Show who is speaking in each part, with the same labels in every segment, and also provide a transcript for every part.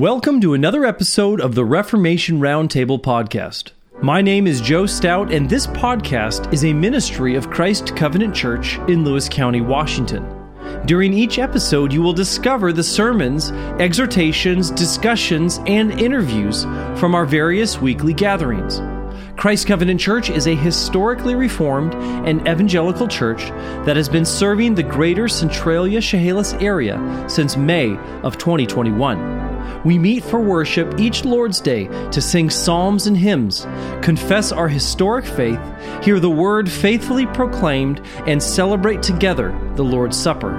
Speaker 1: Welcome to another episode of the Reformation Roundtable podcast. My name is Joe Stout, and this podcast is a ministry of Christ Covenant Church in Lewis County, Washington. During each episode, you will discover the sermons, exhortations, discussions, and interviews from our various weekly gatherings. Christ Covenant Church is a historically reformed and evangelical church that has been serving the greater Centralia Chehalis area since May of 2021. We meet for worship each Lord's Day to sing psalms and hymns, confess our historic faith, hear the word faithfully proclaimed, and celebrate together the Lord's Supper.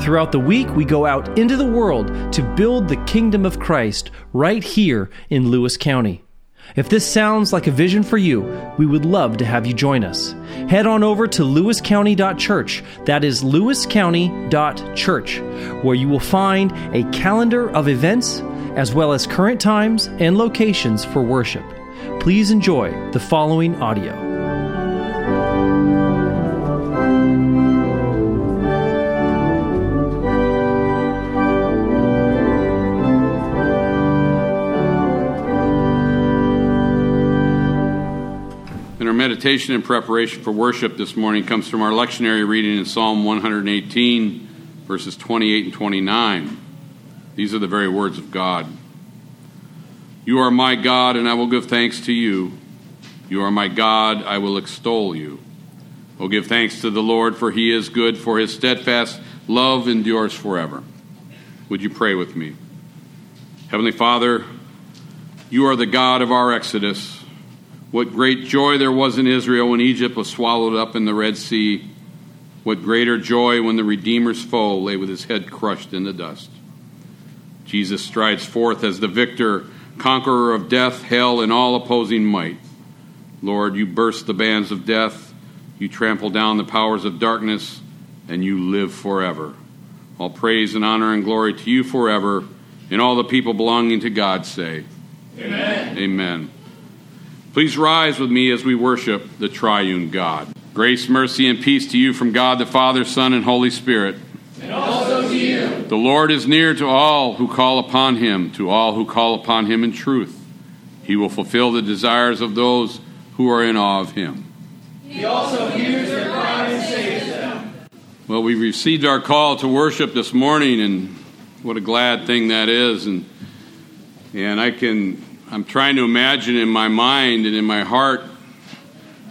Speaker 1: Throughout the week, we go out into the world to build the kingdom of Christ right here in Lewis County. If this sounds like a vision for you, we would love to have you join us. Head on over to lewiscounty.church. That is lewiscounty.church, where you will find a calendar of events as well as current times and locations for worship. Please enjoy the following audio.
Speaker 2: Meditation and preparation for worship this morning comes from our lectionary reading in Psalm 118, verses 28 and 29. These are the very words of God. You are my God, and I will give thanks to you. You are my God, I will extol you. Oh, give thanks to the Lord, for he is good, for his steadfast love endures forever. Would you pray with me? Heavenly Father, you are the God of our Exodus. What great joy there was in Israel when Egypt was swallowed up in the Red Sea. What greater joy when the Redeemer's foe lay with his head crushed in the dust. Jesus strides forth as the victor, conqueror of death, hell, and all opposing might. Lord, you burst the bands of death, you trample down the powers of darkness, and you live forever. All praise and honor and glory to you forever, and all the people belonging to God say, Amen. Amen. Please rise with me as we worship the triune God. Grace, mercy, and peace to you from God the Father, Son, and Holy Spirit.
Speaker 3: And also to you.
Speaker 2: The Lord is near to all who call upon him, to all who call upon him in truth. He will fulfill the desires of those who are in awe of him.
Speaker 3: He also hears their cry and saves them.
Speaker 2: Well, we received our call to worship this morning, and what a glad thing that is. And, and I can I'm trying to imagine in my mind and in my heart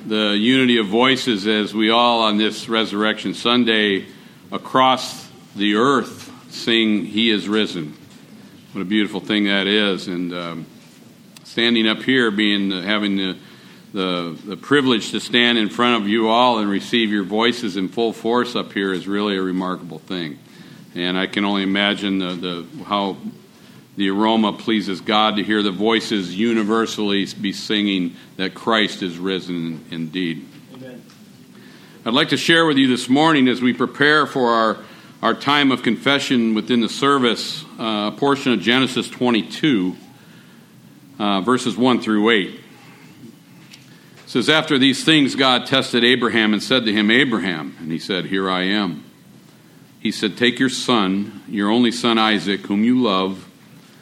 Speaker 2: the unity of voices as we all on this Resurrection Sunday across the earth sing, He is risen. What a beautiful thing that is. And um, standing up here, being having the, the, the privilege to stand in front of you all and receive your voices in full force up here is really a remarkable thing. And I can only imagine the, the how the aroma pleases God to hear the voices universally be singing that Christ is risen indeed. Amen. I'd like to share with you this morning as we prepare for our, our time of confession within the service uh, a portion of Genesis 22, uh, verses 1 through 8. It says, After these things, God tested Abraham and said to him, Abraham. And he said, Here I am. He said, Take your son, your only son Isaac, whom you love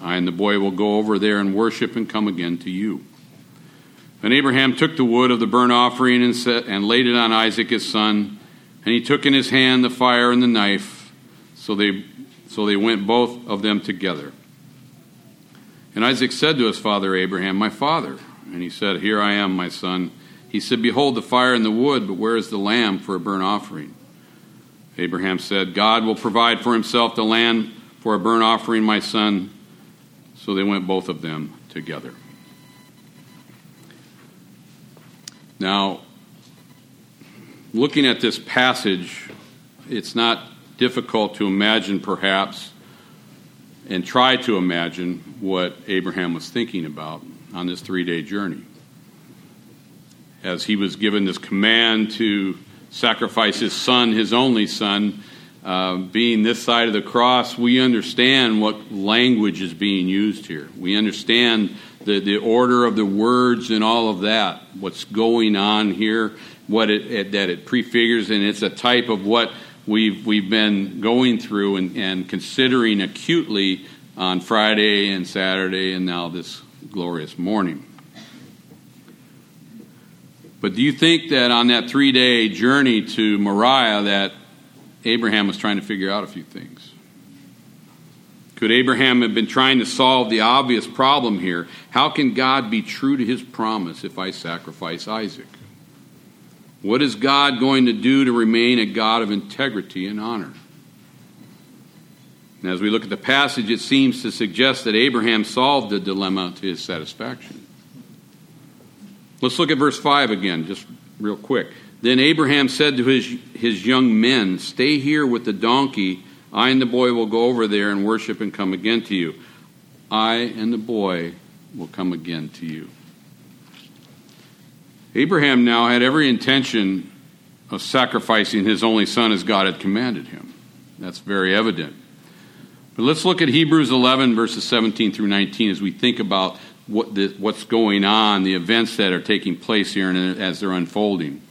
Speaker 2: I and the boy will go over there and worship and come again to you. And Abraham took the wood of the burnt offering and, set, and laid it on Isaac his son, and he took in his hand the fire and the knife. So they, so they went both of them together. And Isaac said to his father Abraham, My father. And he said, Here I am, my son. He said, Behold the fire and the wood, but where is the lamb for a burnt offering? Abraham said, God will provide for himself the lamb for a burnt offering, my son. So they went both of them together. Now, looking at this passage, it's not difficult to imagine perhaps and try to imagine what Abraham was thinking about on this three day journey. As he was given this command to sacrifice his son, his only son, uh, being this side of the cross, we understand what language is being used here. We understand the, the order of the words and all of that, what's going on here, what it, it that it prefigures, and it's a type of what we've, we've been going through and, and considering acutely on Friday and Saturday and now this glorious morning. But do you think that on that three day journey to Moriah that Abraham was trying to figure out a few things? Could Abraham have been trying to solve the obvious problem here? How can God be true to his promise if I sacrifice Isaac? What is God going to do to remain a God of integrity and honor? And as we look at the passage, it seems to suggest that Abraham solved the dilemma to his satisfaction. Let's look at verse 5 again, just real quick. Then Abraham said to his, his young men, Stay here with the donkey. I and the boy will go over there and worship and come again to you. I and the boy will come again to you. Abraham now had every intention of sacrificing his only son as God had commanded him. That's very evident. But let's look at Hebrews 11, verses 17 through 19, as we think about what the, what's going on, the events that are taking place here and as they're unfolding.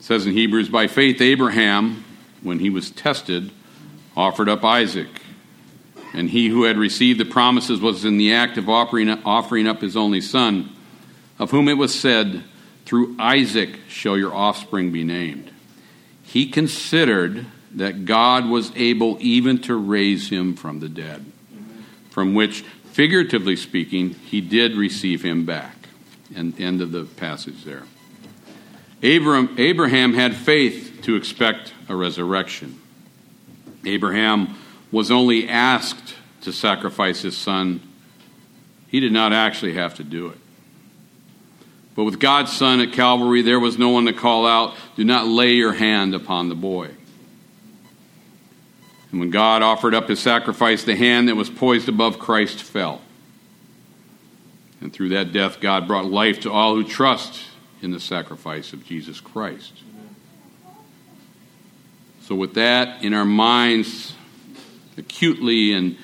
Speaker 2: It says in Hebrews, By faith, Abraham, when he was tested, offered up Isaac. And he who had received the promises was in the act of offering, offering up his only son of whom it was said, Through Isaac shall your offspring be named. He considered that God was able even to raise him from the dead, from which, figuratively speaking, he did receive him back. And end of the passage there. Abraham, Abraham had faith to expect a resurrection. Abraham was only asked to sacrifice his son, he did not actually have to do it. But with God's Son at Calvary, there was no one to call out, Do not lay your hand upon the boy. And when God offered up his sacrifice, the hand that was poised above Christ fell. And through that death, God brought life to all who trust in the sacrifice of Jesus Christ. So, with that in our minds, acutely and,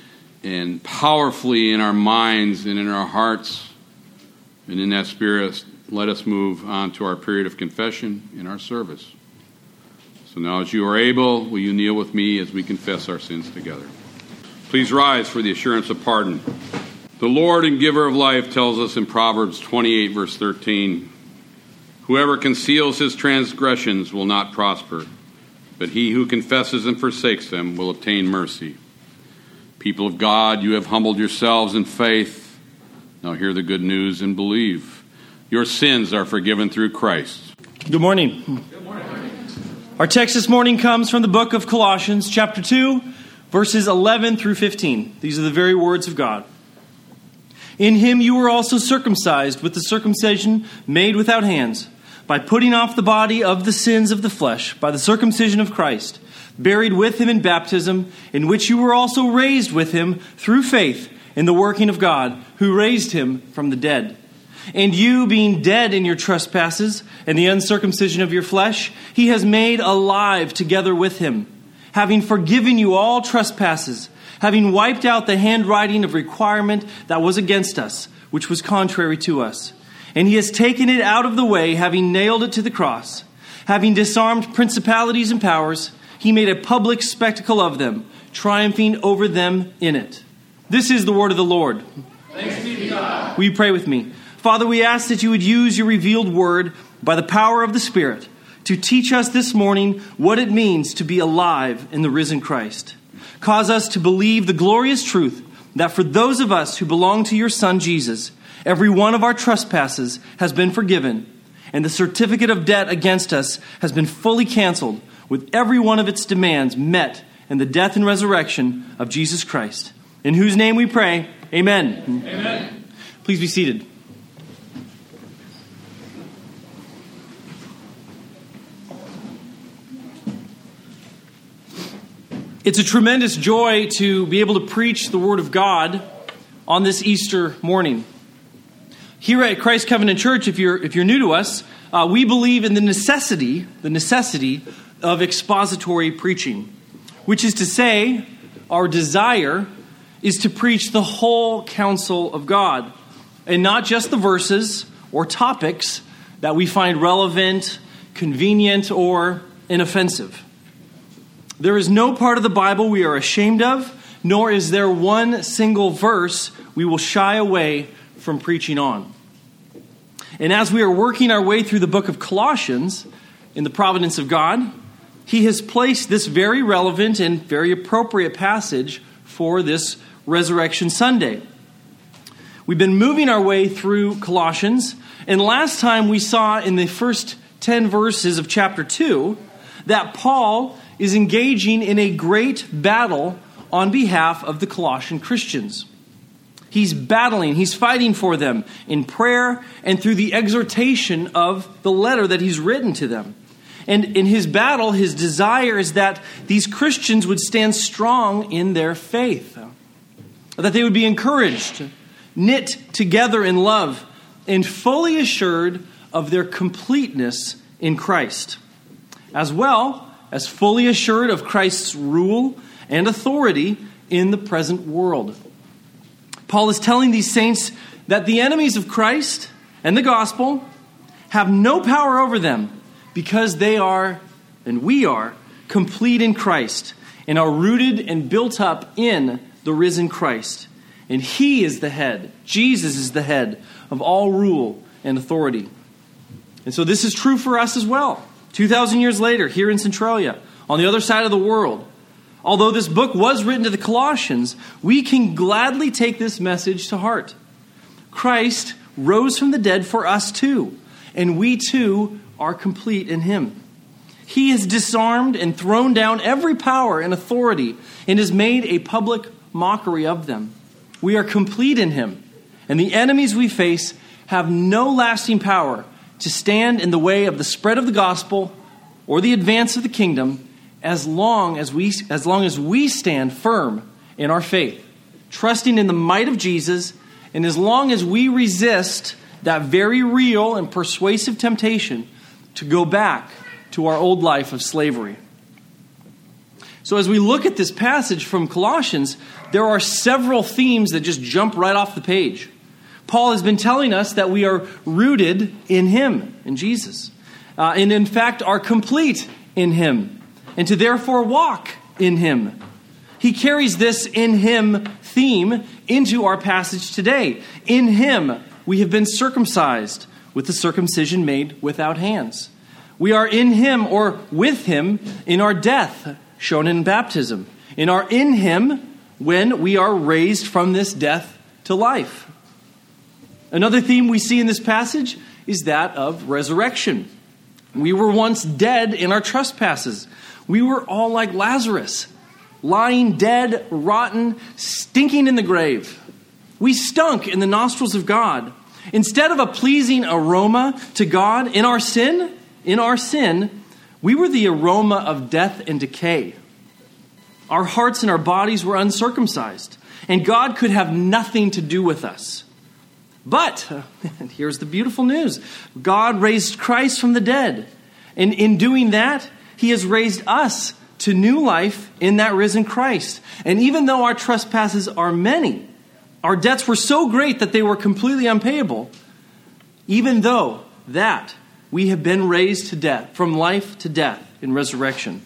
Speaker 2: and powerfully in our minds and in our hearts, and in that spirit, let us move on to our period of confession in our service. So now, as you are able, will you kneel with me as we confess our sins together? Please rise for the assurance of pardon. The Lord and giver of life tells us in Proverbs 28, verse 13 Whoever conceals his transgressions will not prosper, but he who confesses and forsakes them will obtain mercy. People of God, you have humbled yourselves in faith. Now hear the good news and believe. Your sins are forgiven through Christ.
Speaker 1: Good morning. Good morning. Our text this morning comes from the book of Colossians, chapter 2, verses 11 through 15. These are the very words of God. In him you were also circumcised with the circumcision made without hands, by putting off the body of the sins of the flesh, by the circumcision of Christ, buried with him in baptism, in which you were also raised with him through faith in the working of God, who raised him from the dead and you, being dead in your trespasses and the uncircumcision of your flesh, he has made alive together with him, having forgiven you all trespasses, having wiped out the handwriting of requirement that was against us, which was contrary to us. And he has taken it out of the way, having nailed it to the cross. Having disarmed principalities and powers, he made a public spectacle of them, triumphing over them in it. This is the word of the Lord.
Speaker 3: Thanks be to God.
Speaker 1: Will you pray with me? Father, we ask that you would use your revealed word by the power of the Spirit to teach us this morning what it means to be alive in the risen Christ. Cause us to believe the glorious truth that for those of us who belong to your Son Jesus, every one of our trespasses has been forgiven, and the certificate of debt against us has been fully canceled, with every one of its demands met in the death and resurrection of Jesus Christ. In whose name we pray, Amen.
Speaker 3: Amen.
Speaker 1: Please be seated. It's a tremendous joy to be able to preach the Word of God on this Easter morning. Here at Christ Covenant Church, if you're, if you're new to us, uh, we believe in the necessity, the necessity of expository preaching, which is to say, our desire is to preach the whole counsel of God, and not just the verses or topics that we find relevant, convenient, or inoffensive. There is no part of the Bible we are ashamed of, nor is there one single verse we will shy away from preaching on. And as we are working our way through the book of Colossians, in the providence of God, He has placed this very relevant and very appropriate passage for this Resurrection Sunday. We've been moving our way through Colossians, and last time we saw in the first 10 verses of chapter 2 that Paul is engaging in a great battle on behalf of the Colossian Christians. He's battling, he's fighting for them in prayer and through the exhortation of the letter that he's written to them. And in his battle, his desire is that these Christians would stand strong in their faith, that they would be encouraged, knit together in love, and fully assured of their completeness in Christ. As well, as fully assured of Christ's rule and authority in the present world. Paul is telling these saints that the enemies of Christ and the gospel have no power over them because they are, and we are, complete in Christ and are rooted and built up in the risen Christ. And He is the head, Jesus is the head of all rule and authority. And so this is true for us as well. 2,000 years later, here in Centralia, on the other side of the world, although this book was written to the Colossians, we can gladly take this message to heart. Christ rose from the dead for us too, and we too are complete in him. He has disarmed and thrown down every power and authority and has made a public mockery of them. We are complete in him, and the enemies we face have no lasting power to stand in the way of the spread of the gospel or the advance of the kingdom as long as we, as long as we stand firm in our faith, trusting in the might of Jesus, and as long as we resist that very real and persuasive temptation to go back to our old life of slavery. So, as we look at this passage from Colossians, there are several themes that just jump right off the page. Paul has been telling us that we are rooted in Him, in Jesus, uh, and in fact are complete in Him, and to therefore walk in Him. He carries this in Him theme into our passage today. In Him, we have been circumcised with the circumcision made without hands. We are in Him or with Him in our death, shown in baptism. In our in Him when we are raised from this death to life. Another theme we see in this passage is that of resurrection. We were once dead in our trespasses. We were all like Lazarus, lying dead, rotten, stinking in the grave. We stunk in the nostrils of God. Instead of a pleasing aroma to God in our sin, in our sin, we were the aroma of death and decay. Our hearts and our bodies were uncircumcised, and God could have nothing to do with us. But, here's the beautiful news God raised Christ from the dead. And in doing that, he has raised us to new life in that risen Christ. And even though our trespasses are many, our debts were so great that they were completely unpayable, even though that we have been raised to death, from life to death in resurrection.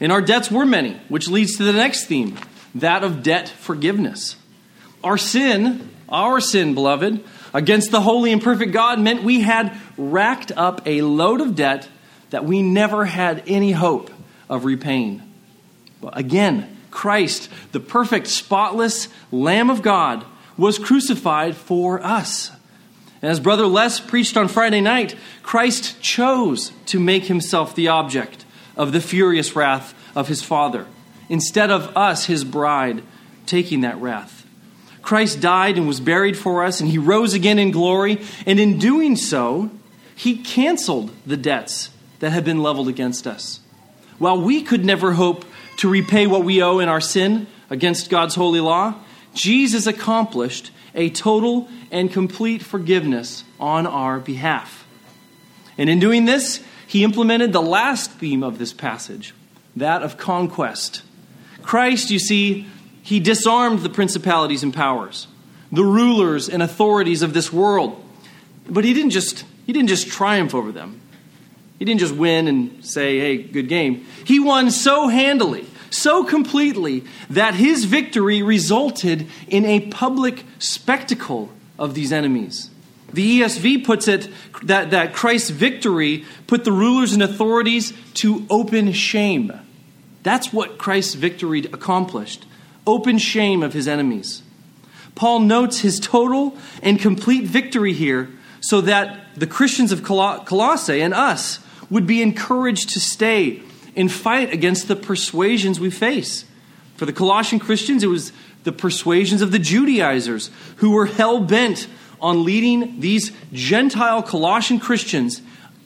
Speaker 1: And our debts were many, which leads to the next theme that of debt forgiveness. Our sin our sin, beloved, against the holy and perfect God meant we had racked up a load of debt that we never had any hope of repaying. But again, Christ, the perfect, spotless Lamb of God, was crucified for us. And as Brother Les preached on Friday night, Christ chose to make himself the object of the furious wrath of his Father, instead of us, his bride, taking that wrath. Christ died and was buried for us, and he rose again in glory. And in doing so, he canceled the debts that had been leveled against us. While we could never hope to repay what we owe in our sin against God's holy law, Jesus accomplished a total and complete forgiveness on our behalf. And in doing this, he implemented the last theme of this passage, that of conquest. Christ, you see, he disarmed the principalities and powers, the rulers and authorities of this world. But he didn't just he didn't just triumph over them. He didn't just win and say, "Hey, good game." He won so handily, so completely that his victory resulted in a public spectacle of these enemies. The ESV puts it that, that Christ's victory put the rulers and authorities to open shame. That's what Christ's victory accomplished open shame of his enemies. Paul notes his total and complete victory here so that the Christians of Colossae and us would be encouraged to stay and fight against the persuasions we face. For the Colossian Christians, it was the persuasions of the Judaizers who were hell bent on leading these Gentile Colossian Christians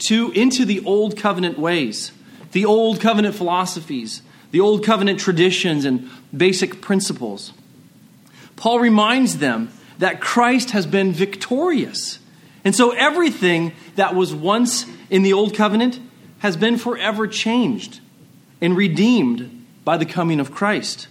Speaker 1: to, into the old covenant ways, the old covenant philosophies, the old covenant traditions and basic principles. Paul reminds them that Christ has been victorious. And so everything that was once in the old covenant has been forever changed and redeemed by the coming of Christ.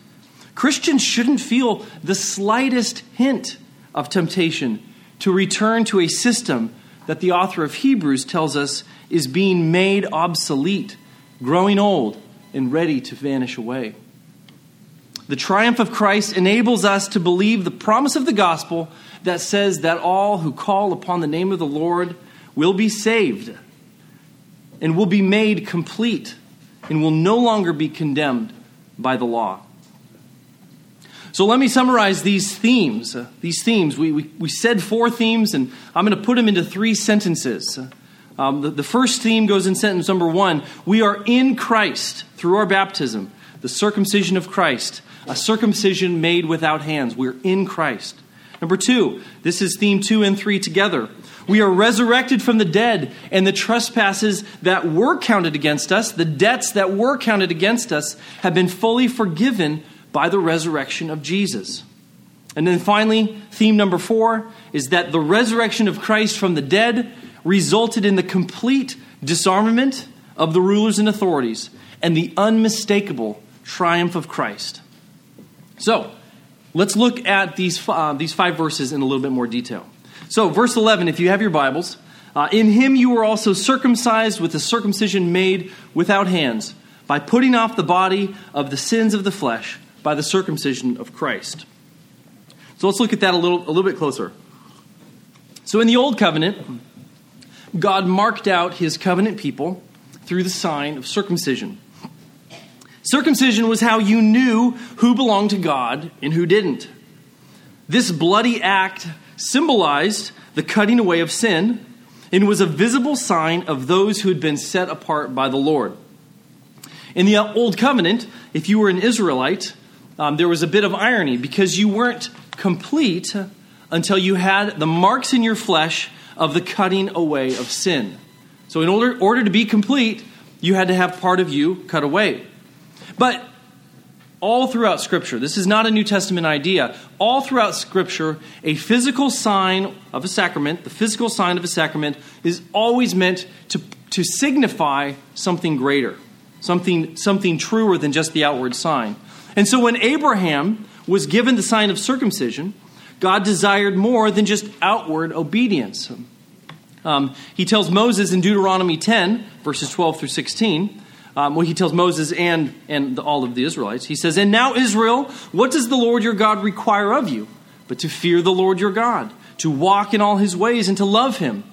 Speaker 1: Christians shouldn't feel the slightest hint of temptation to return to a system that the author of Hebrews tells us is being made obsolete, growing old, and ready to vanish away. The triumph of Christ enables us to believe the promise of the gospel that says that all who call upon the name of the Lord will be saved and will be made complete and will no longer be condemned by the law. So let me summarize these themes. These themes, we, we, we, said four themes, and I'm going to put them into three sentences. Um, the, the first theme goes in sentence number one We are in Christ through our baptism, the circumcision of Christ, a circumcision made without hands. We're in Christ. Number two, this is theme two and three together. We are resurrected from the dead, and the trespasses that were counted against us, the debts that were counted against us, have been fully forgiven by the resurrection of Jesus. And then finally, theme number four is that the resurrection of Christ from the dead resulted in the complete disarmament of the rulers and authorities and the unmistakable triumph of Christ. So, let's look at these, uh, these five verses in a little bit more detail. So, verse 11, if you have your Bibles, uh, in him you were also circumcised with a circumcision made without hands, by putting off the body of the sins of the flesh by the circumcision of Christ. So let's look at that a little, a little bit closer. So in the Old Covenant, God marked out his covenant people through the sign of circumcision. Circumcision was how you knew who belonged to God and who didn't. This bloody act symbolized the cutting away of sin and was a visible sign of those who had been set apart by the Lord. In the Old Covenant, if you were an Israelite, um, there was a bit of irony because you weren't complete until you had the marks in your flesh of the cutting away of sin. So, in order, order to be complete, you had to have part of you cut away. But all throughout Scripture, this is not a New Testament idea. All throughout Scripture, a physical sign of a sacrament, the physical sign of a sacrament, is always meant to, to signify something greater, something, something truer than just the outward sign. And so when Abraham was given the sign of circumcision, God desired more than just outward obedience. Um, he tells Moses in Deuteronomy 10, verses 12 through 16, um, well, he tells Moses and, and the, all of the Israelites, he says, And now, Israel, what does the Lord your God require of you? But to fear the Lord your God, to walk in all his ways, and to love him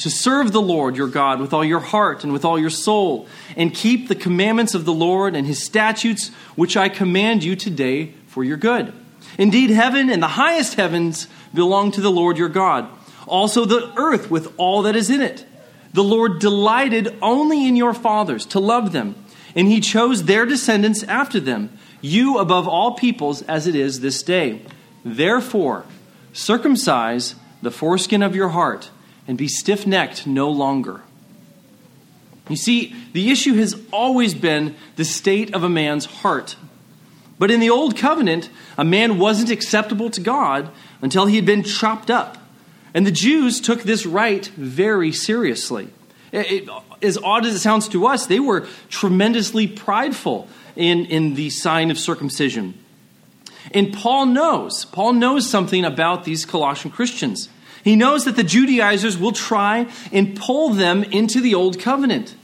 Speaker 1: to serve the Lord your God with all your heart and with all your soul, and keep the commandments of the Lord and his statutes, which I command you today for your good. Indeed, heaven and the highest heavens belong to the Lord your God, also the earth with all that is in it. The Lord delighted only in your fathers to love them, and he chose their descendants after them, you above all peoples as it is this day. Therefore, circumcise the foreskin of your heart and be stiff necked no longer. You see, the issue has always been the state of a man's heart. But in the Old Covenant, a man wasn't acceptable to God until he had been chopped up. And the Jews took this right very seriously. It, it, as odd as it sounds to us, they were tremendously prideful in, in the sign of circumcision. And Paul knows, Paul knows something about these Colossian Christians. He knows that the Judaizers will try and pull them into the old covenant,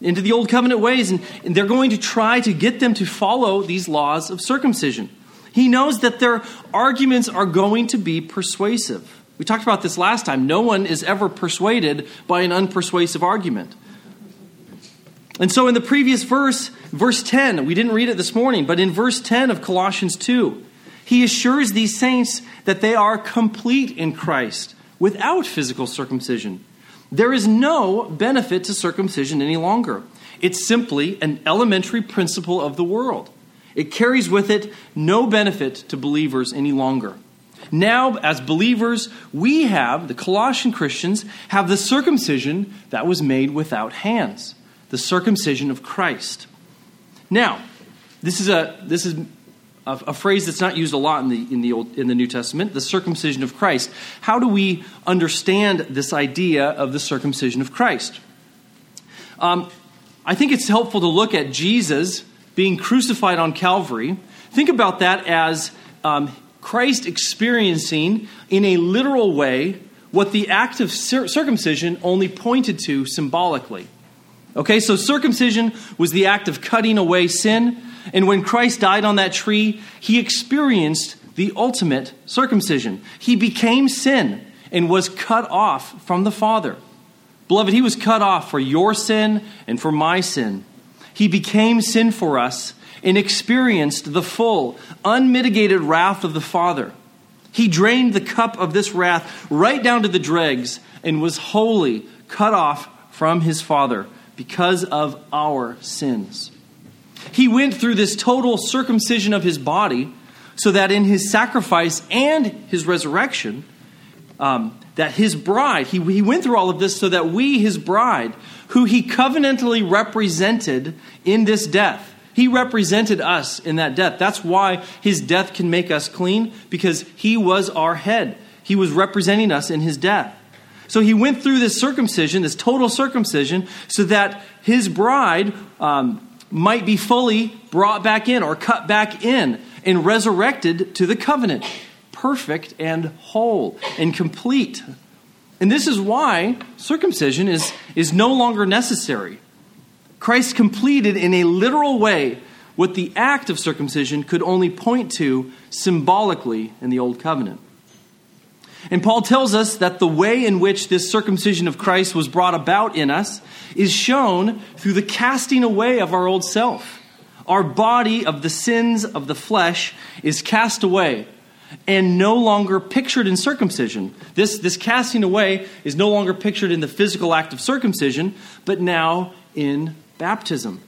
Speaker 1: into the old covenant ways, and, and they're going to try to get them to follow these laws of circumcision. He knows that their arguments are going to be persuasive. We talked about this last time. No one is ever persuaded by an unpersuasive argument. And so in the previous verse, verse 10, we didn't read it this morning, but in verse 10 of Colossians 2, he assures these saints that they are complete in Christ without physical circumcision. There is no benefit to circumcision any longer. It's simply an elementary principle of the world. It carries with it no benefit to believers any longer. Now, as believers, we have, the Colossian Christians, have the circumcision that was made without hands, the circumcision of Christ. Now, this is a, this is a, a phrase that's not used a lot in the, in, the Old, in the New Testament, the circumcision of Christ. How do we understand this idea of the circumcision of Christ? Um, I think it's helpful to look at Jesus being crucified on Calvary. Think about that as um, Christ experiencing in a literal way what the act of circumcision only pointed to symbolically. Okay, so circumcision was the act of cutting away sin, and when Christ died on that tree, he experienced the ultimate circumcision. He became sin and was cut off from the Father. Beloved, he was cut off for your sin and for my sin. He became sin for us and experienced the full, unmitigated wrath of the Father. He drained the cup of this wrath right down to the dregs and was wholly cut off from his Father because of our sins. He went through this total circumcision of his body so that in his sacrifice and his resurrection, um, that his bride, he, he went through all of this so that we, his bride, who he covenantally represented in this death, he represented us in that death. That's why his death can make us clean, because he was our head. He was representing us in his death. So he went through this circumcision, this total circumcision, so that his bride um, might be fully brought back in or cut back in and resurrected to the covenant, perfect and whole and complete. And this is why circumcision is, is no longer necessary. Christ completed in a literal way what the act of circumcision could only point to symbolically in the Old Covenant. And Paul tells us that the way in which this circumcision of Christ was brought about in us is shown through the casting away of our old self. Our body of the sins of the flesh is cast away and no longer pictured in circumcision. This, this casting away is no longer pictured in the physical act of circumcision, but now in baptism,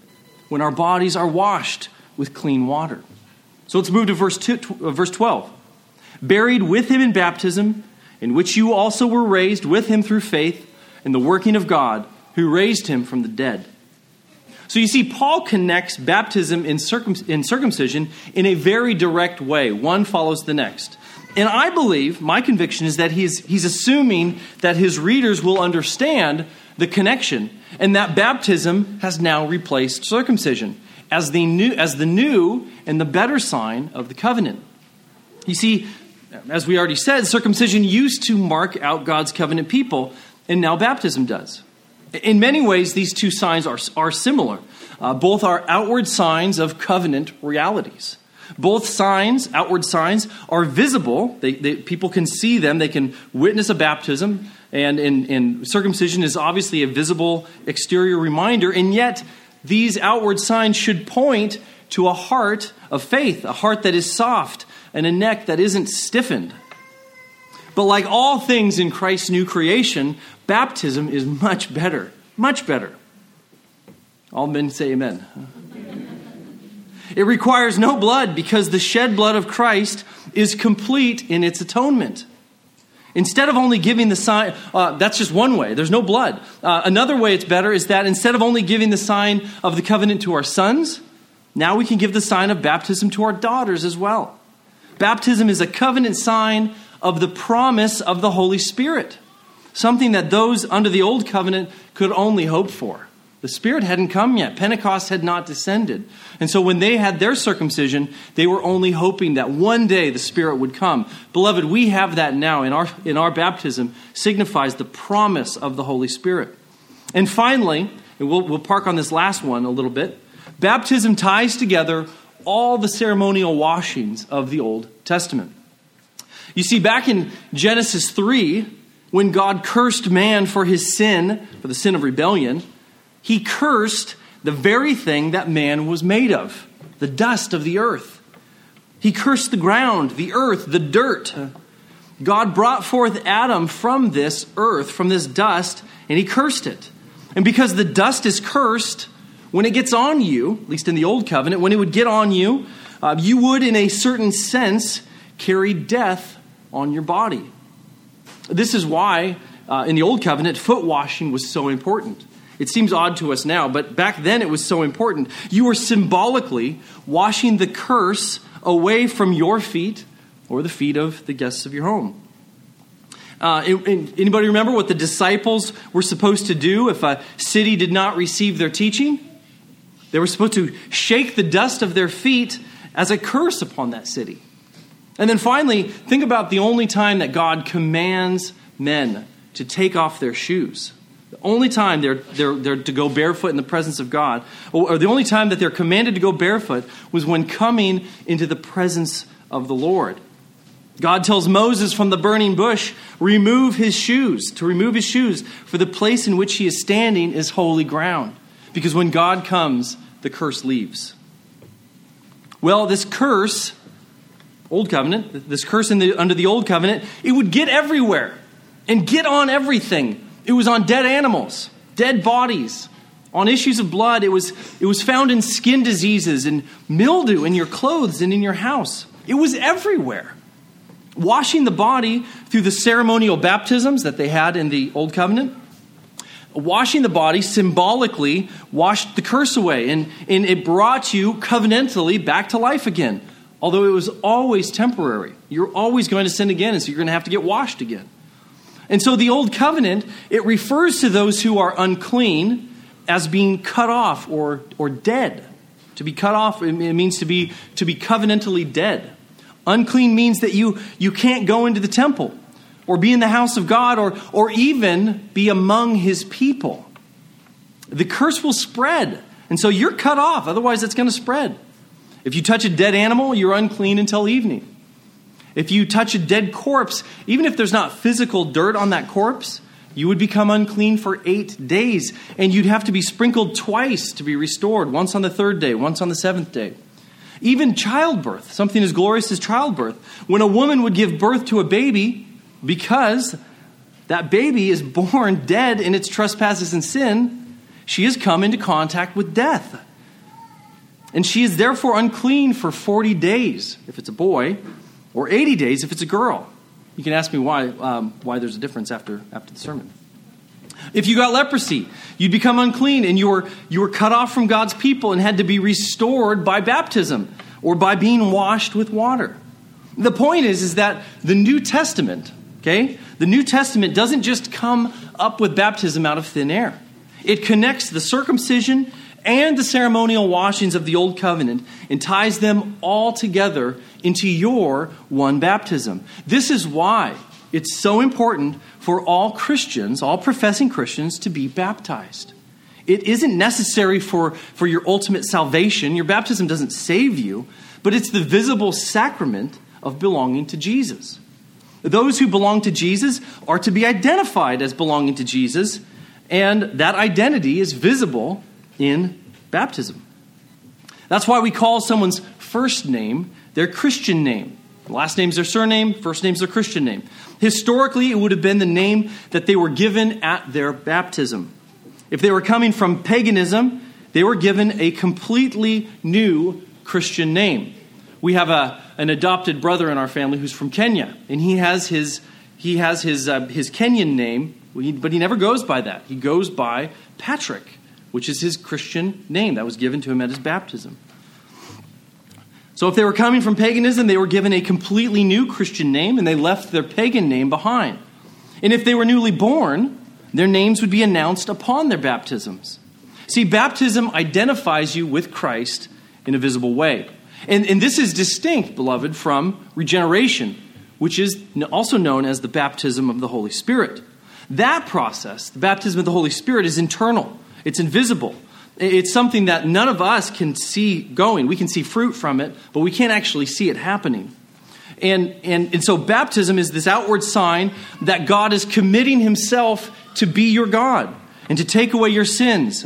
Speaker 1: when our bodies are washed with clean water. So let's move to verse, two, uh, verse 12. Buried with him in baptism, in which you also were raised with him through faith in the working of God, who raised him from the dead. So you see, Paul connects baptism in, circum- in circumcision in a very direct way. One follows the next. And I believe, my conviction is that he's, he's assuming that his readers will understand the connection, and that baptism has now replaced circumcision as the new, as the new and the better sign of the covenant. You see, as we already said, circumcision used to mark out God's covenant people, and now baptism does. In many ways, these two signs are, are similar. Uh, both are outward signs of covenant realities. Both signs, outward signs, are visible. They, they, people can see them. They can witness a baptism. And, and, and circumcision is obviously a visible exterior reminder. And yet, these outward signs should point to a heart of faith, a heart that is soft, and a neck that isn't stiffened. But like all things in Christ's new creation, baptism is much better. Much better. All men say amen. It requires no blood because the shed blood of Christ is complete in its atonement. Instead of only giving the sign, uh, that's just one way. There's no blood. Uh, another way it's better is that instead of only giving the sign of the covenant to our sons, now we can give the sign of baptism to our daughters as well. Baptism is a covenant sign of the promise of the Holy Spirit, something that those under the old covenant could only hope for. The Spirit hadn't come yet. Pentecost had not descended. And so when they had their circumcision, they were only hoping that one day the Spirit would come. Beloved, we have that now in our, in our baptism, signifies the promise of the Holy Spirit. And finally, and we'll, we'll park on this last one a little bit, baptism ties together all the ceremonial washings of the Old Testament. You see, back in Genesis 3, when God cursed man for his sin, for the sin of rebellion, he cursed the very thing that man was made of the dust of the earth. He cursed the ground, the earth, the dirt. God brought forth Adam from this earth, from this dust, and he cursed it. And because the dust is cursed, when it gets on you, at least in the old covenant, when it would get on you, uh, you would, in a certain sense, carry death on your body. This is why, uh, in the old covenant, foot washing was so important. It seems odd to us now, but back then it was so important. You were symbolically washing the curse away from your feet or the feet of the guests of your home. Uh, anybody remember what the disciples were supposed to do if a city did not receive their teaching? They were supposed to shake the dust of their feet as a curse upon that city. And then finally, think about the only time that God commands men to take off their shoes. The only time they're, they're, they're to go barefoot in the presence of God, or, or the only time that they're commanded to go barefoot, was when coming into the presence of the Lord. God tells Moses from the burning bush, remove his shoes, to remove his shoes, for the place in which he is standing is holy ground. Because when God comes, the curse leaves. Well, this curse, Old Covenant, this curse the, under the Old Covenant, it would get everywhere and get on everything. It was on dead animals, dead bodies, on issues of blood. It was, it was found in skin diseases and mildew in your clothes and in your house. It was everywhere. Washing the body through the ceremonial baptisms that they had in the Old Covenant, washing the body symbolically washed the curse away and, and it brought you covenantally back to life again. Although it was always temporary. You're always going to sin again, and so you're going to have to get washed again. And so the old covenant, it refers to those who are unclean as being cut off or, or dead. To be cut off, it means to be, to be covenantally dead. Unclean means that you, you can't go into the temple or be in the house of God or, or even be among his people. The curse will spread. And so you're cut off, otherwise, it's going to spread. If you touch a dead animal, you're unclean until evening. If you touch a dead corpse, even if there's not physical dirt on that corpse, you would become unclean for eight days, and you'd have to be sprinkled twice to be restored once on the third day, once on the seventh day. Even childbirth, something as glorious as childbirth. When a woman would give birth to a baby, because that baby is born dead in its trespasses and sin, she has come into contact with death. And she is therefore unclean for 40 days if it's a boy, or 80 days if it's a girl. You can ask me why, um, why there's a difference after, after the sermon. If you got leprosy, you'd become unclean and you were, you were cut off from God's people and had to be restored by baptism or by being washed with water. The point is, is that the New Testament, okay, the New Testament doesn't just come up with baptism out of thin air. It connects the circumcision and the ceremonial washings of the Old Covenant and ties them all together into your one baptism. This is why it's so important for all Christians, all professing Christians, to be baptized. It isn't necessary for, for your ultimate salvation. Your baptism doesn't save you, but it's the visible sacrament of belonging to Jesus. Those who belong to Jesus are to be identified as belonging to Jesus, and that identity is visible in baptism. That's why we call someone's first name their Christian name. Last name's their surname, first name's their Christian name. Historically, it would have been the name that they were given at their baptism. If they were coming from paganism, they were given a completely new Christian name. We have a, an adopted brother in our family who's from Kenya, and he has his he has his, uh, his Kenyan name, but he never goes by that. He goes by Patrick, which is his Christian name that was given to him at his baptism. So if they were coming from paganism, they were given a completely new Christian name and they left their pagan name behind. And if they were newly born, their names would be announced upon their baptisms. See, baptism identifies you with Christ in a visible way. And, and this is distinct, beloved, from regeneration, which is also known as the baptism of the Holy Spirit. That process, the baptism of the Holy Spirit, is internal, it's invisible. It's something that none of us can see going. We can see fruit from it, but we can't actually see it happening. And, and, and so baptism is this outward sign that God is committing himself to be your God and to take away your sins.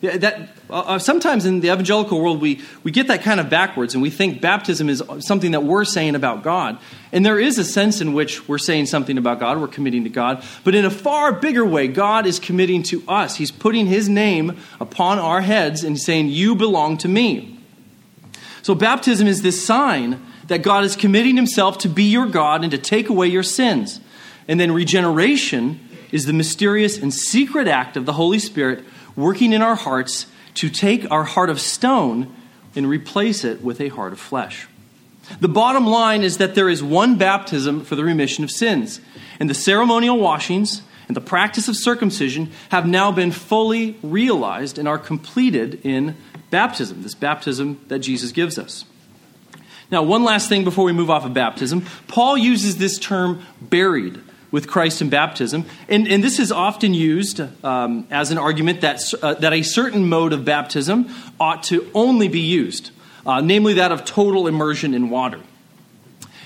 Speaker 1: That, uh, uh, sometimes in the evangelical world, we, we get that kind of backwards and we think baptism is something that we're saying about God. And there is a sense in which we're saying something about God, we're committing to God. But in a far bigger way, God is committing to us. He's putting His name upon our heads and saying, You belong to me. So baptism is this sign that God is committing Himself to be your God and to take away your sins. And then regeneration is the mysterious and secret act of the Holy Spirit working in our hearts to take our heart of stone and replace it with a heart of flesh. The bottom line is that there is one baptism for the remission of sins, and the ceremonial washings and the practice of circumcision have now been fully realized and are completed in baptism, this baptism that Jesus gives us. Now, one last thing before we move off of baptism. Paul uses this term buried with Christ in baptism. And, and this is often used um, as an argument that, uh, that a certain mode of baptism ought to only be used, uh, namely that of total immersion in water.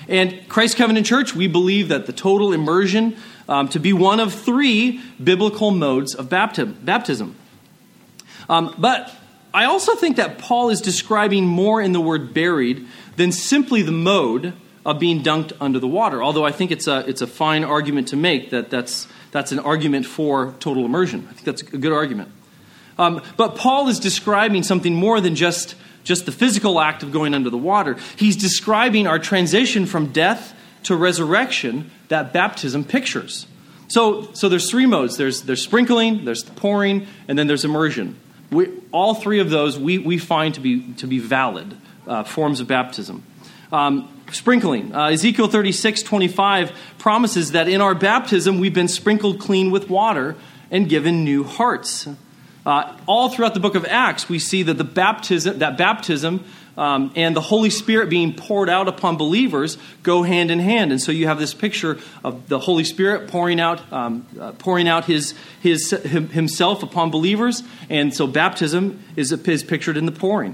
Speaker 1: And Christ Covenant Church, we believe that the total immersion um, to be one of three biblical modes of baptism. Um, but I also think that Paul is describing more in the word buried than simply the mode of being dunked under the water. Although I think it's a, it's a fine argument to make that that's, that's an argument for total immersion. I think that's a good argument. Um, but Paul is describing something more than just, just the physical act of going under the water. He's describing our transition from death to resurrection that baptism pictures. So, so there's three modes there's, there's sprinkling, there's pouring, and then there's immersion. We, all three of those we, we find to be, to be valid uh, forms of baptism. Um, sprinkling. Uh, Ezekiel 36 25 promises that in our baptism we've been sprinkled clean with water and given new hearts. Uh, all throughout the book of Acts, we see that the baptism, that baptism um, and the Holy Spirit being poured out upon believers go hand in hand. And so you have this picture of the Holy Spirit pouring out, um, uh, pouring out his, his, himself upon believers. And so baptism is, is pictured in the pouring.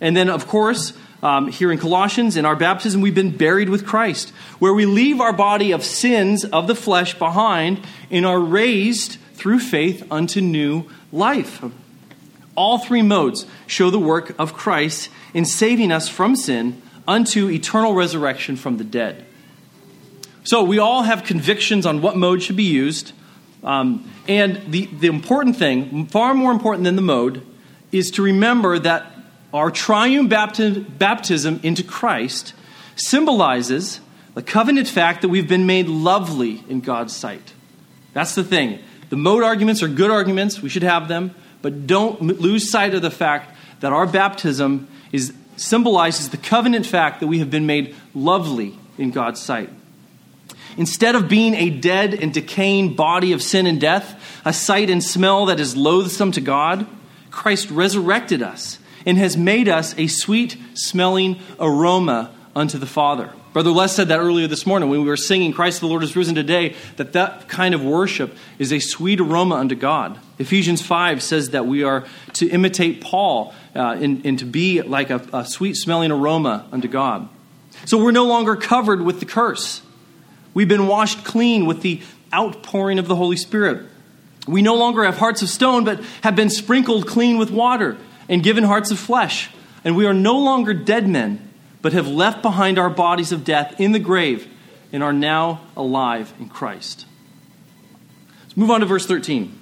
Speaker 1: And then, of course, um, here in Colossians, in our baptism, we've been buried with Christ, where we leave our body of sins of the flesh behind and are raised through faith unto new life. All three modes show the work of Christ in saving us from sin unto eternal resurrection from the dead. So we all have convictions on what mode should be used. Um, and the, the important thing, far more important than the mode, is to remember that our triune baptism into Christ symbolizes the covenant fact that we've been made lovely in God's sight. That's the thing. The mode arguments are good arguments, we should have them, but don't lose sight of the fact that our baptism is, symbolizes the covenant fact that we have been made lovely in God's sight. Instead of being a dead and decaying body of sin and death, a sight and smell that is loathsome to God, Christ resurrected us and has made us a sweet smelling aroma unto the Father. Brother Les said that earlier this morning when we were singing Christ the Lord is risen today, that that kind of worship is a sweet aroma unto God. Ephesians 5 says that we are to imitate Paul uh, and, and, to be like a, a sweet smelling aroma unto God. So we're no longer covered with the curse. We've been washed clean with the outpouring of the Holy Spirit. We no longer have hearts of stone, but have been sprinkled clean with water and given hearts of flesh. And we are no longer dead men, but have left behind our bodies of death in the grave and are now alive in Christ. Let's move on to verse 13.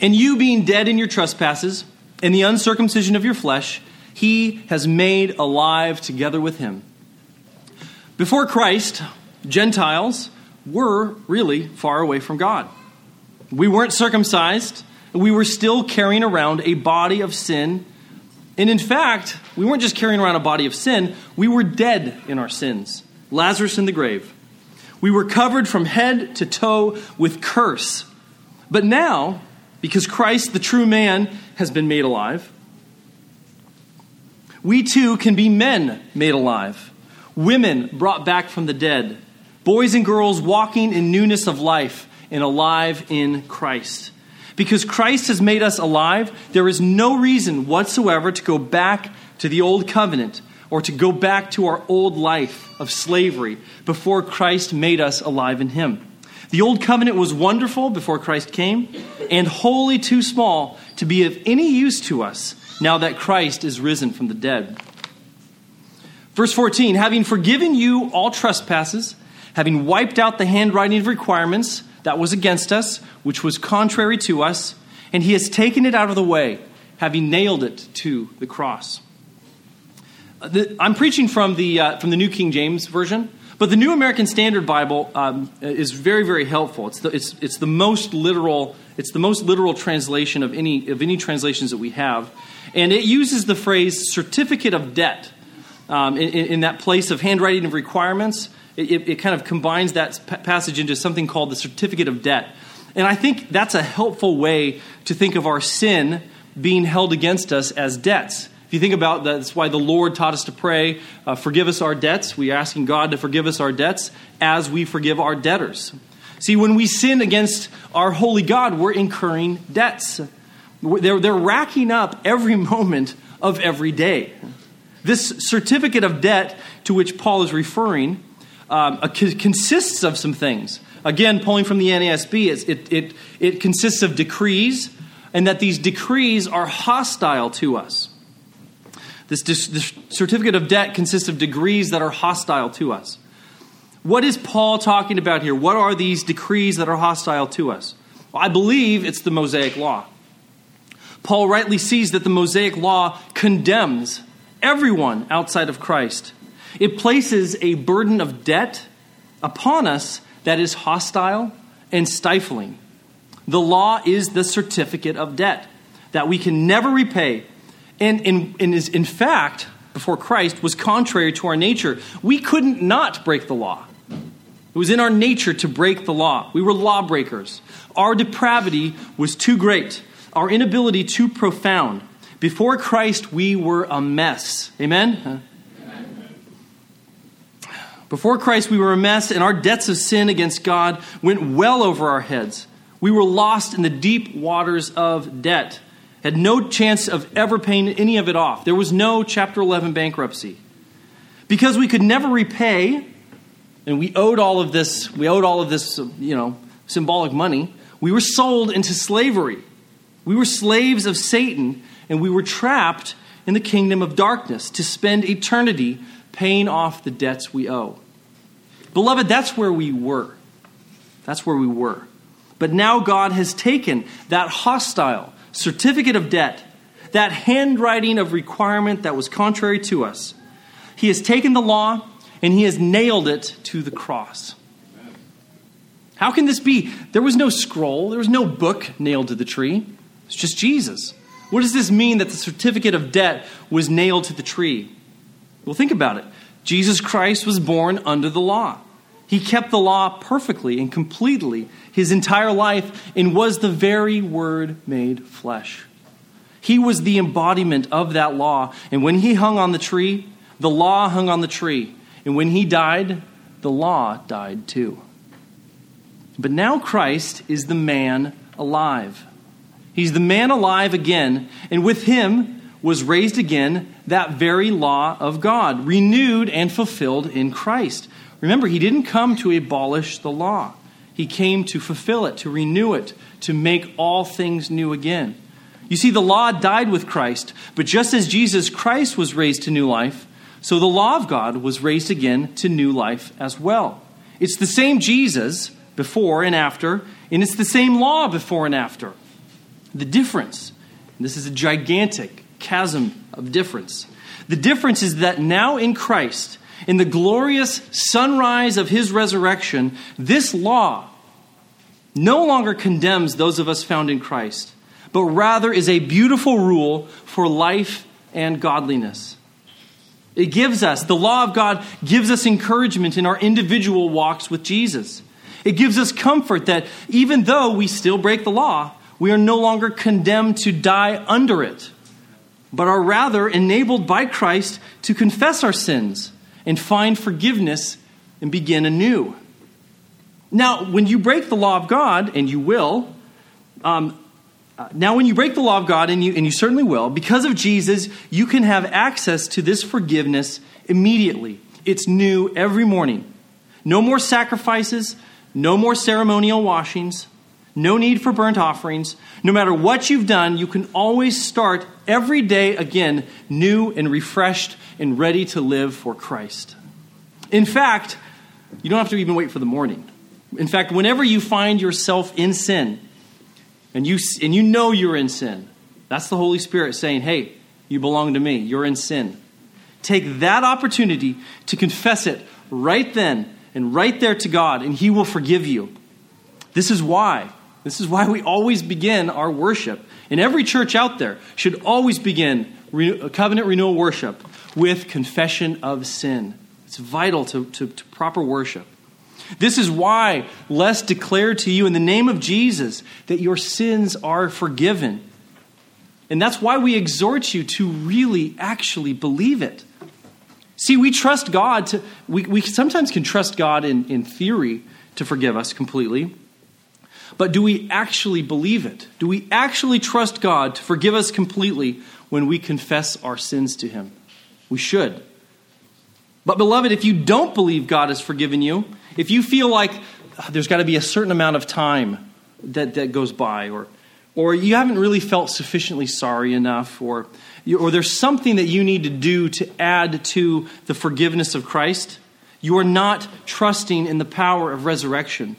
Speaker 1: And you being dead in your trespasses and the uncircumcision of your flesh, he has made alive together with him, Before Christ, Gentiles were really far away from God. We weren't circumcised, we were still carrying around a body of sin. And in fact, we weren't just carrying around a body of sin, we were dead in our sins. Lazarus in the grave. We were covered from head to toe with curse. But now, because Christ, the true man, has been made alive, we too can be men made alive, women brought back from the dead, boys and girls walking in newness of life and alive in Christ. Because Christ has made us alive, there is no reason whatsoever to go back to the old covenant or to go back to our old life of slavery before Christ made us alive in Him. The old covenant was wonderful before Christ came and wholly too small to be of any use to us now that Christ is risen from the dead. Verse 14 Having forgiven you all trespasses, having wiped out the handwriting of requirements, that was against us, which was contrary to us, and he has taken it out of the way, having nailed it to the cross. Uh, I'm preaching from the, uh, from the New King James Version, but the New American Standard Bible um, is very, very helpful. It's the, it's, it's the most literal, it's the most literal translation of any, of any translations that we have. And it uses the phrase certificate of debt um, in, in that place of handwriting of requirements it, it kind of combines that passage into something called the certificate of debt. And I think that's a helpful way to think of our sin being held against us as debts. If you think about that, that's why the Lord taught us to pray, uh, forgive us our debts. We're asking God to forgive us our debts as we forgive our debtors. See, when we sin against our holy God, we're incurring debts. They're, they're racking up every moment of every day. This certificate of debt to which Paul is referring um, consists of some things. Again, pulling from the NASB, it, it, it consists of decrees, and that these decrees are hostile to us. This, this certificate of debt consists of degrees that are hostile to us. What is Paul talking about here? What are these decrees that are hostile to us? Well, I believe it's the Mosaic Law. Paul rightly sees that the Mosaic Law condemns everyone outside of Christ. It places a burden of debt upon us that is hostile and stifling. The law is the certificate of debt that we can never repay, and, and, and is, in fact, before Christ, was contrary to our nature. We couldn't not break the law. It was in our nature to break the law. We were lawbreakers. Our depravity was too great, our inability too profound. Before Christ, we were a mess. Amen? Before Christ, we were a mess, and our debts of sin against God went well over our heads. We were lost in the deep waters of debt, had no chance of ever paying any of it off. There was no Chapter 11 bankruptcy. Because we could never repay, and we owed all of this, we owed all of this, you know, symbolic money, we were sold into slavery. We were slaves of Satan, and we were trapped in the kingdom of darkness to spend eternity paying off the debts we owe. Beloved, that's where we were. That's where we were. But now God has taken that hostile certificate of debt, that handwriting of requirement that was contrary to us. He has taken the law and he has nailed it to the cross. How can this be? There was no scroll, there was no book nailed to the tree. It's just Jesus. What does this mean that the certificate of debt was nailed to the tree? Well, think about it. Jesus Christ was born under the law. He kept the law perfectly and completely his entire life and was the very Word made flesh. He was the embodiment of that law. And when he hung on the tree, the law hung on the tree. And when he died, the law died too. But now Christ is the man alive. He's the man alive again, and with him, was raised again that very law of God, renewed and fulfilled in Christ. Remember, he didn't come to abolish the law, he came to fulfill it, to renew it, to make all things new again. You see, the law died with Christ, but just as Jesus Christ was raised to new life, so the law of God was raised again to new life as well. It's the same Jesus before and after, and it's the same law before and after. The difference, this is a gigantic chasm of difference. The difference is that now in Christ, in the glorious sunrise of his resurrection, this law no longer condemns those of us found in Christ, but rather is a beautiful rule for life and godliness. It gives us, the law of God gives us encouragement in our individual walks with Jesus. It gives us comfort that even though we still break the law, we are no longer condemned to die under it, but are rather enabled by Christ to confess our sins and find forgiveness and begin anew. Now, when you break the law of God, and you will, um, uh, now when you break the law of God, and you, and you certainly will, because of Jesus, you can have access to this forgiveness immediately. It's new every morning. No more sacrifices, no more ceremonial washings, no need for burnt offerings. No matter what you've done, you can always start every day again, new and refreshed and ready to live for Christ. In fact, you don't have to even wait for the morning. In fact, whenever you find yourself in sin, and you, and you know you're in sin, that's the Holy Spirit saying, hey, you belong to me, you're in sin. Take that opportunity to confess it right then and right there to God, and He will forgive you. This is why. This is why we always begin our worship. And every church out there should always begin uh, covenant renewal worship with confession of sin. It's vital to, to, to proper worship. This is why Les declared to you in the name of Jesus that your sins are forgiven. And that's why we exhort you to really actually believe it. See, we trust God to, we, we sometimes can trust God in, in theory to forgive us completely. But do we actually believe it? Do we actually trust God to forgive us completely when we confess our sins to Him? We should. But, beloved, if you don't believe God has forgiven you, if you feel like uh, there's got to be a certain amount of time that, that goes by, or, or you haven't really felt sufficiently sorry enough, or, or there's something that you need to do to add to the forgiveness of Christ, you are not trusting in the power of resurrection.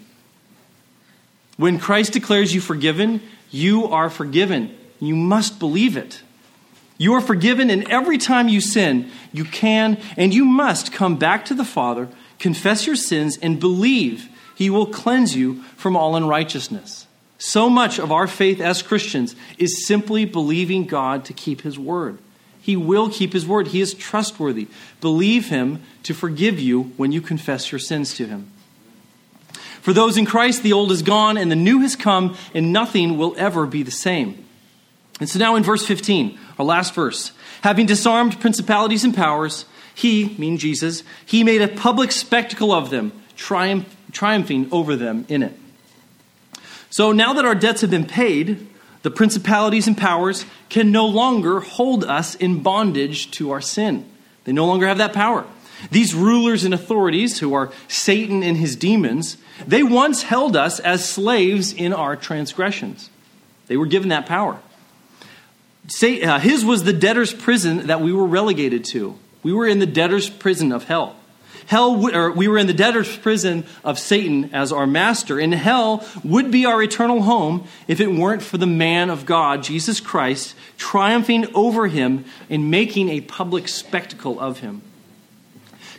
Speaker 1: When Christ declares you forgiven, you are forgiven. You must believe it. You are forgiven, and every time you sin, you can and you must come back to the Father, confess your sins, and believe He will cleanse you from all unrighteousness. So much of our faith as Christians is simply believing God to keep His word. He will keep His word, He is trustworthy. Believe Him to forgive you when you confess your sins to Him. For those in Christ, the old is gone and the new has come, and nothing will ever be the same. And so now in verse 15, our last verse, having disarmed principalities and powers, he, mean Jesus, he made a public spectacle of them, triumph, triumphing over them in it. So now that our debts have been paid, the principalities and powers can no longer hold us in bondage to our sin. They no longer have that power. These rulers and authorities, who are Satan and his demons, they once held us as slaves in our transgressions. They were given that power. Uh, his was the debtor's prison that we were relegated to. We were in the debtor's prison of hell. Hell, or we were in the debtor's prison of Satan as our master, and hell would be our eternal home if it weren't for the man of God, Jesus Christ, triumphing over him and making a public spectacle of him.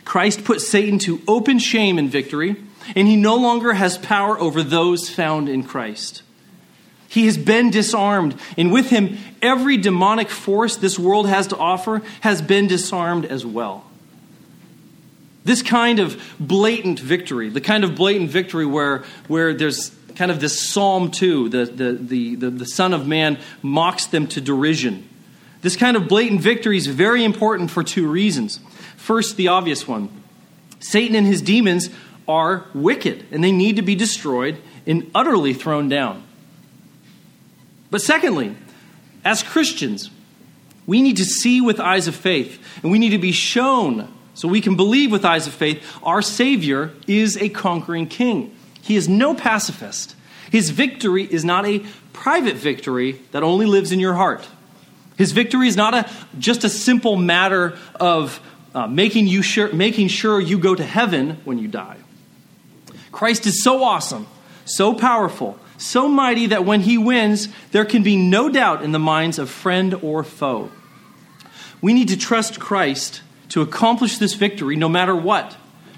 Speaker 1: Christ put Satan to open shame and victory, and he no longer has power over those found in Christ. He has been disarmed, and with him, every demonic force this world has to offer has been disarmed as well. This kind of blatant victory, the kind of blatant victory where, where there's kind of this Psalm 2, the, the, the, the, the Son of Man mocks them to derision. This kind of blatant victory is very important for two reasons. First, the obvious one Satan and his demons are wicked, and they need to be destroyed and utterly thrown down. But secondly, as Christians, we need to see with eyes of faith, and we need to be shown so we can believe with eyes of faith our Savior is a conquering king. He is no pacifist. His victory is not a private victory that only lives in your heart. His victory is not a, just a simple matter of uh, making, you sure, making sure you go to heaven when you die. Christ is so awesome, so powerful, so mighty that when he wins, there can be no doubt in the minds of friend or foe. We need to trust Christ to accomplish this victory no matter what,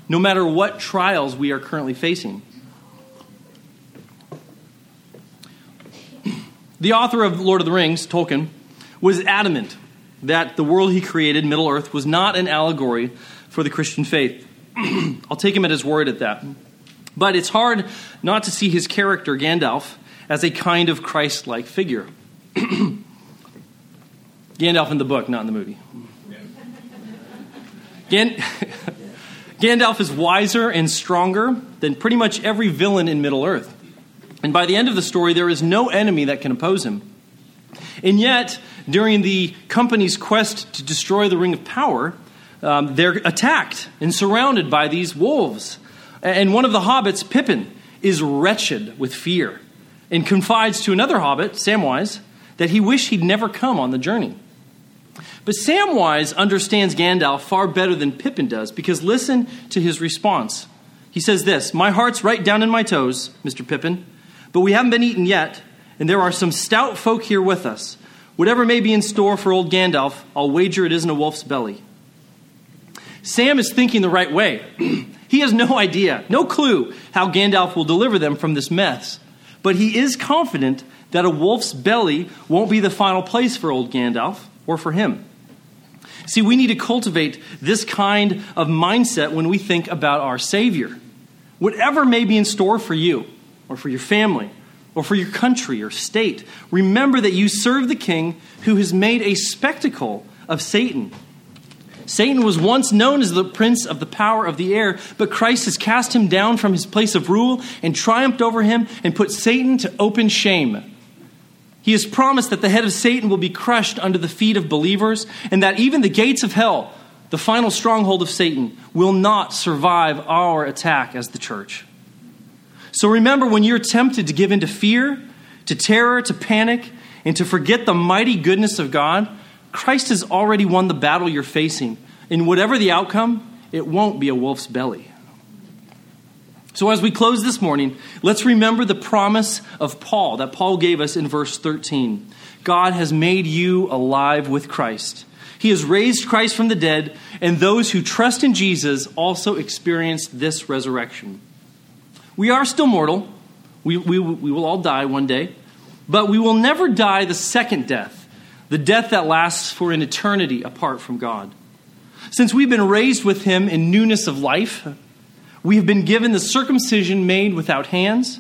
Speaker 1: no matter what trials we are currently facing. The author of Lord of the Rings, Tolkien, was adamant that the world he created, Middle Earth, was not an allegory for the Christian faith. I'll take him at his word at that. But it's hard not to see his character, Gandalf, as a kind of Christ like figure. Gandalf in the book, not in the movie. Gan- Gandalf is wiser and stronger than pretty much every villain in Middle Earth. And by the end of the story, there is no enemy that can oppose him. And yet, during the company's quest to destroy the Ring of Power, um, they're attacked and surrounded by these wolves. And one of the hobbits, Pippin, is wretched with fear and confides to another hobbit, Samwise, that he wished he'd never come on the journey. But Samwise understands Gandalf far better than Pippin does because listen to his response. He says this My heart's right down in my toes, Mr. Pippin, but we haven't been eaten yet, and there are some stout folk here with us. Whatever may be in store for old Gandalf, I'll wager it isn't a wolf's belly. Sam is thinking the right way. he has no idea, no clue how Gandalf will deliver them from this mess. But he is confident that a wolf's belly won't be the final place for old Gandalf or for him. See, we need to cultivate this kind of mindset when we think about our Savior. Whatever may be in store for you, or for your family, or for your country or state, remember that you serve the King who has made a spectacle of Satan. Satan was once known as the prince of the power of the air, but Christ has cast him down from his place of rule and triumphed over him and put Satan to open shame. He has promised that the head of Satan will be crushed under the feet of believers, and that even the gates of hell, the final stronghold of Satan, will not survive our attack as the church. So remember when you're tempted to give in to fear, to terror, to panic, and to forget the mighty goodness of God, Christ has already won the battle you're facing. And whatever the outcome, it won't be a wolf's belly. So, as we close this morning, let's remember the promise of Paul that Paul gave us in verse 13. God has made you alive with Christ. He has raised Christ from the dead, and those who trust in Jesus also experience this resurrection. We are still mortal. We, we, we will all die one day, but we will never die the second death, the death that lasts for an eternity apart from God. Since we've been raised with Him in newness of life, we have been given the circumcision made without hands.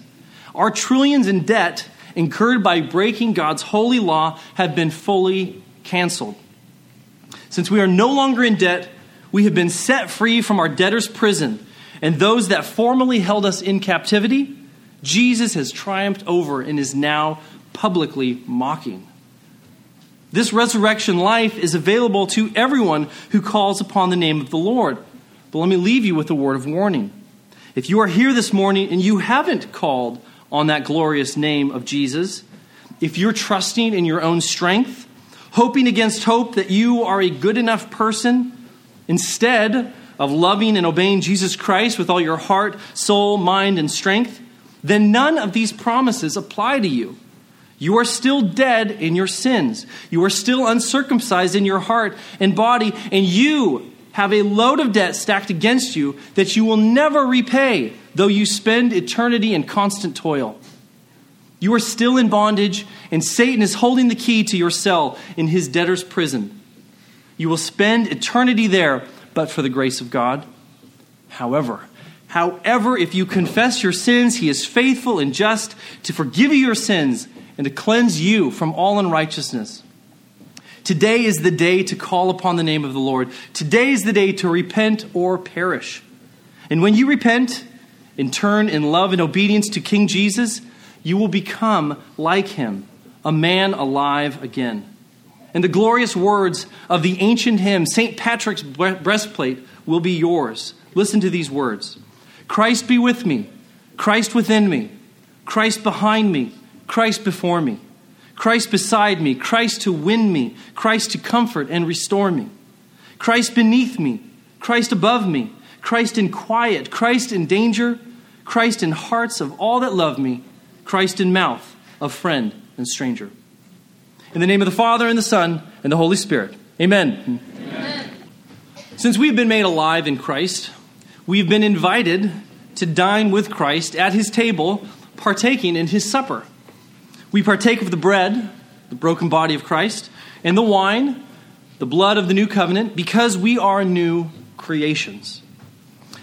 Speaker 1: Our trillions in debt incurred by breaking God's holy law have been fully canceled. Since we are no longer in debt, we have been set free from our debtor's prison, and those that formerly held us in captivity, Jesus has triumphed over and is now publicly mocking. This resurrection life is available to everyone who calls upon the name of the Lord. But let me leave you with a word of warning. If you are here this morning and you haven't called on that glorious name of Jesus, if you're trusting in your own strength, hoping against hope that you are a good enough person, instead of loving and obeying Jesus Christ with all your heart, soul, mind, and strength, then none of these promises apply to you. You are still dead in your sins. You are still uncircumcised in your heart and body, and you have a load of debt stacked against you that you will never repay, though you spend eternity in constant toil. You are still in bondage, and Satan is holding the key to your cell in his debtor's prison. You will spend eternity there, but for the grace of God. However, however, if you confess your sins, he is faithful and just to forgive you your sins and to cleanse you from all unrighteousness. Today is the day to call upon the name of the Lord. Today is the day to repent or perish. And when you repent and turn in love and obedience to King Jesus, you will become like him, a man alive again. And the glorious words of the ancient hymn, St. Patrick's breastplate, will be yours. Listen to these words Christ be with me, Christ within me, Christ behind me, Christ before me. Christ beside me, Christ to win me, Christ to comfort and restore me, Christ beneath me, Christ above me, Christ in quiet, Christ in danger, Christ in hearts of all that love me, Christ in mouth of friend and stranger. In the name of the Father, and the Son, and the Holy Spirit. Amen. Amen. Since we've been made alive in Christ, we've been invited to dine with Christ at his table, partaking in his supper. We partake of the bread, the broken body of Christ, and the wine, the blood of the new covenant, because we are new creations.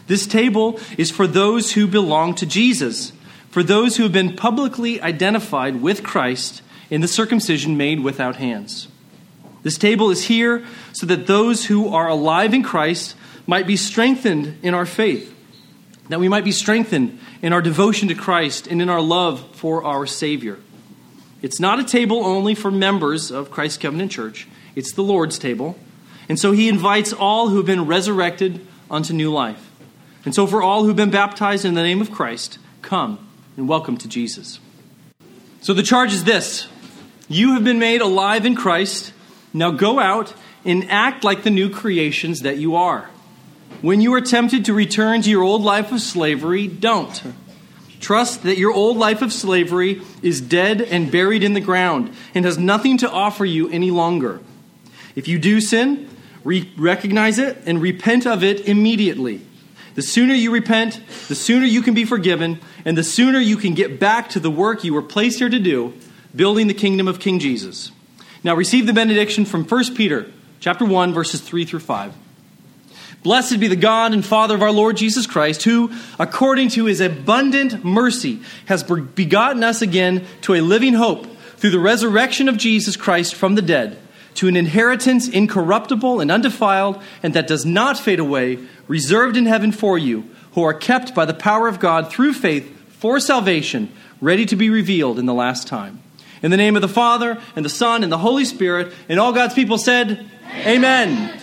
Speaker 1: This table is for those who belong to Jesus, for those who have been publicly identified with Christ in the circumcision made without hands. This table is here so that those who are alive in Christ might be strengthened in our faith, that we might be strengthened in our devotion to Christ and in our love for our Savior. It's not a table only for members of Christ's Covenant Church, it's the Lord's table. And so he invites all who have been resurrected unto new life. And so for all who've been baptized in the name of Christ, come and welcome to Jesus. So the charge is this You have been made alive in Christ. Now go out and act like the new creations that you are. When you are tempted to return to your old life of slavery, don't. Trust that your old life of slavery is dead and buried in the ground and has nothing to offer you any longer. If you do sin, re- recognize it and repent of it immediately. The sooner you repent, the sooner you can be forgiven, and the sooner you can get back to the work you were placed here to do, building the kingdom of King Jesus. Now receive the benediction from 1 Peter chapter 1 verses 3 through 5. Blessed be the God and Father of our Lord Jesus Christ, who, according to his abundant mercy, has begotten us again to a living hope through the resurrection of Jesus Christ from the dead, to an inheritance incorruptible and undefiled, and that does not fade away, reserved in heaven for you, who are kept by the power of God through faith for salvation, ready to be revealed in the last time. In the name of the Father, and the Son, and the Holy Spirit, and all God's people said, Amen. Amen.